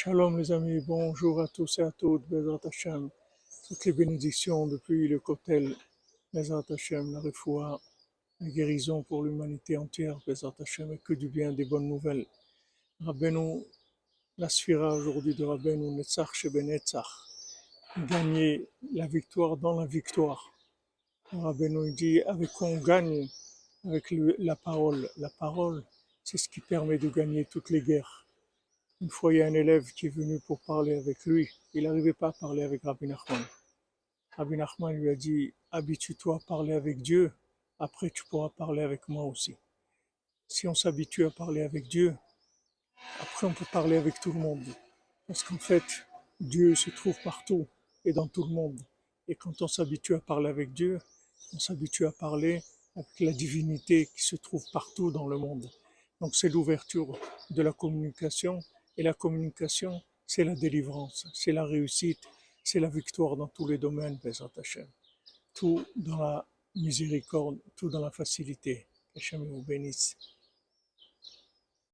Shalom les amis, bonjour à tous et à toutes, Bezrat Hashem. Toutes les bénédictions depuis le Kotel, Bezrat Hashem, la refoua, la guérison pour l'humanité entière, Bezrat Hashem, et que du bien, des bonnes nouvelles. Rabbeinu, la sphira aujourd'hui de Rabbeinu, Netzach Sheben Netzach, gagner la victoire dans la victoire. Rabbeinu dit, avec quoi on gagne Avec la parole. La parole, c'est ce qui permet de gagner toutes les guerres. Une fois, il y a un élève qui est venu pour parler avec lui. Il n'arrivait pas à parler avec Rabbi Nachman. Rabbi Nachman lui a dit Habitue-toi à parler avec Dieu, après tu pourras parler avec moi aussi. Si on s'habitue à parler avec Dieu, après on peut parler avec tout le monde. Parce qu'en fait, Dieu se trouve partout et dans tout le monde. Et quand on s'habitue à parler avec Dieu, on s'habitue à parler avec la divinité qui se trouve partout dans le monde. Donc c'est l'ouverture de la communication. Et la communication, c'est la délivrance, c'est la réussite, c'est la victoire dans tous les domaines, Bezrat Hashem. Tout dans la miséricorde, tout dans la facilité. Hachem vous bénisse.